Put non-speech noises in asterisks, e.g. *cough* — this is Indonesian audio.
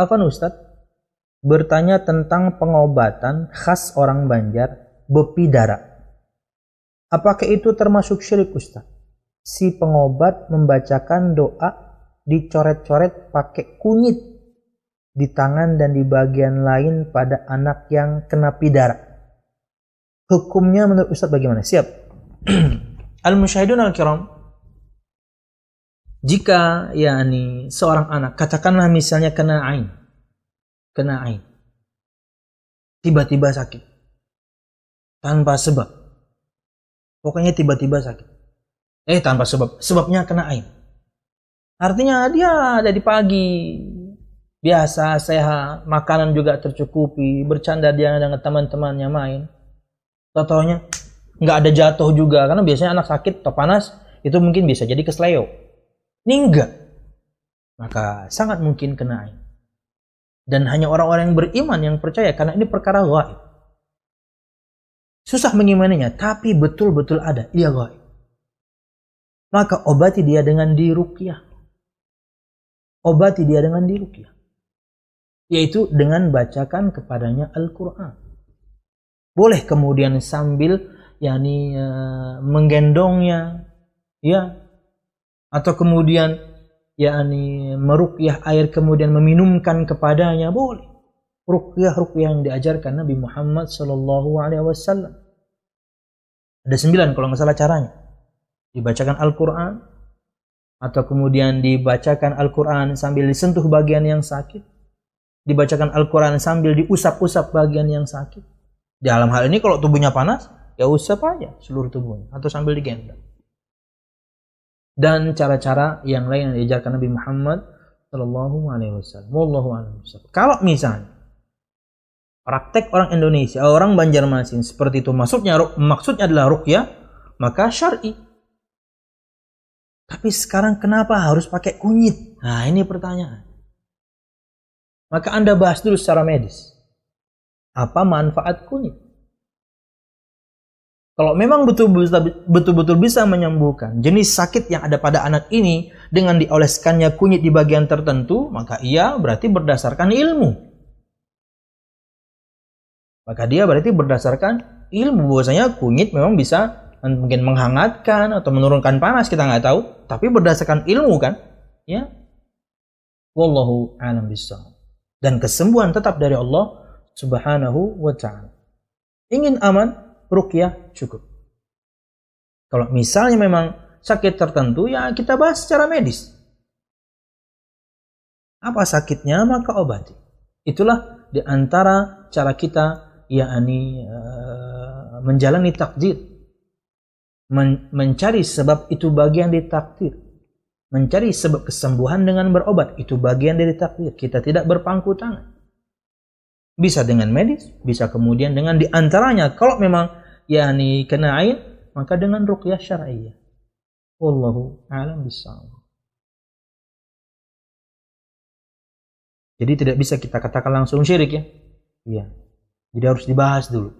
Afan Ustaz bertanya tentang pengobatan khas orang Banjar bepidara. Apakah itu termasuk syirik Ustaz? Si pengobat membacakan doa dicoret-coret pakai kunyit di tangan dan di bagian lain pada anak yang kena pidara. Hukumnya menurut Ustaz bagaimana? Siap. *clears throat* Al-musyahidun al-kiram, jika yakni seorang anak katakanlah misalnya kena ain. Kena ain. Tiba-tiba sakit. Tanpa sebab. Pokoknya tiba-tiba sakit. Eh tanpa sebab. Sebabnya kena ain. Artinya dia dari pagi. Biasa sehat. Makanan juga tercukupi. Bercanda dia dengan teman-temannya main. Totalnya nggak ada jatuh juga. Karena biasanya anak sakit atau panas itu mungkin bisa jadi kesleo ini. Maka sangat mungkin kena ain. Dan hanya orang-orang yang beriman yang percaya karena ini perkara gaib. Susah mengimaninya, tapi betul-betul ada. Ia gaib. Maka obati dia dengan dirukyah. Obati dia dengan dirukyah. Yaitu dengan bacakan kepadanya Al-Quran. Boleh kemudian sambil yakni uh, menggendongnya, ya atau kemudian yakni meruqyah air kemudian meminumkan kepadanya boleh. Ruqyah ruqyah yang diajarkan Nabi Muhammad sallallahu alaihi wasallam. Ada sembilan kalau nggak salah caranya. Dibacakan Al-Quran atau kemudian dibacakan Al-Quran sambil disentuh bagian yang sakit. Dibacakan Al-Quran sambil diusap-usap bagian yang sakit. Dalam hal ini kalau tubuhnya panas ya usap aja seluruh tubuhnya atau sambil digendong dan cara-cara yang lain yang diajarkan Nabi Muhammad Shallallahu Alaihi Wasallam. Wallahu Kalau misalnya praktek orang Indonesia, orang Banjarmasin seperti itu maksudnya maksudnya adalah rukyah, maka syar'i. Tapi sekarang kenapa harus pakai kunyit? Nah, ini pertanyaan. Maka Anda bahas dulu secara medis. Apa manfaat kunyit? Kalau memang betul-betul bisa menyembuhkan jenis sakit yang ada pada anak ini dengan dioleskannya kunyit di bagian tertentu, maka ia berarti berdasarkan ilmu. Maka dia berarti berdasarkan ilmu bahwasanya kunyit memang bisa mungkin menghangatkan atau menurunkan panas kita nggak tahu, tapi berdasarkan ilmu kan, ya. Wallahu a'lam. Dan kesembuhan tetap dari Allah Subhanahu wa taala. Ingin aman, rukyah cukup. Kalau misalnya memang sakit tertentu ya kita bahas secara medis. Apa sakitnya maka obati. Itulah di antara cara kita yakni uh, menjalani takdir. Men mencari sebab itu bagian dari takdir. Mencari sebab kesembuhan dengan berobat itu bagian dari takdir. Kita tidak berpangku tangan. Bisa dengan medis, bisa kemudian dengan di antaranya kalau memang yakni kena ain maka dengan ruqyah syar'iyyah. Wallahu a'lam bishawab. Jadi tidak bisa kita katakan langsung syirik ya. Iya. Jadi harus dibahas dulu.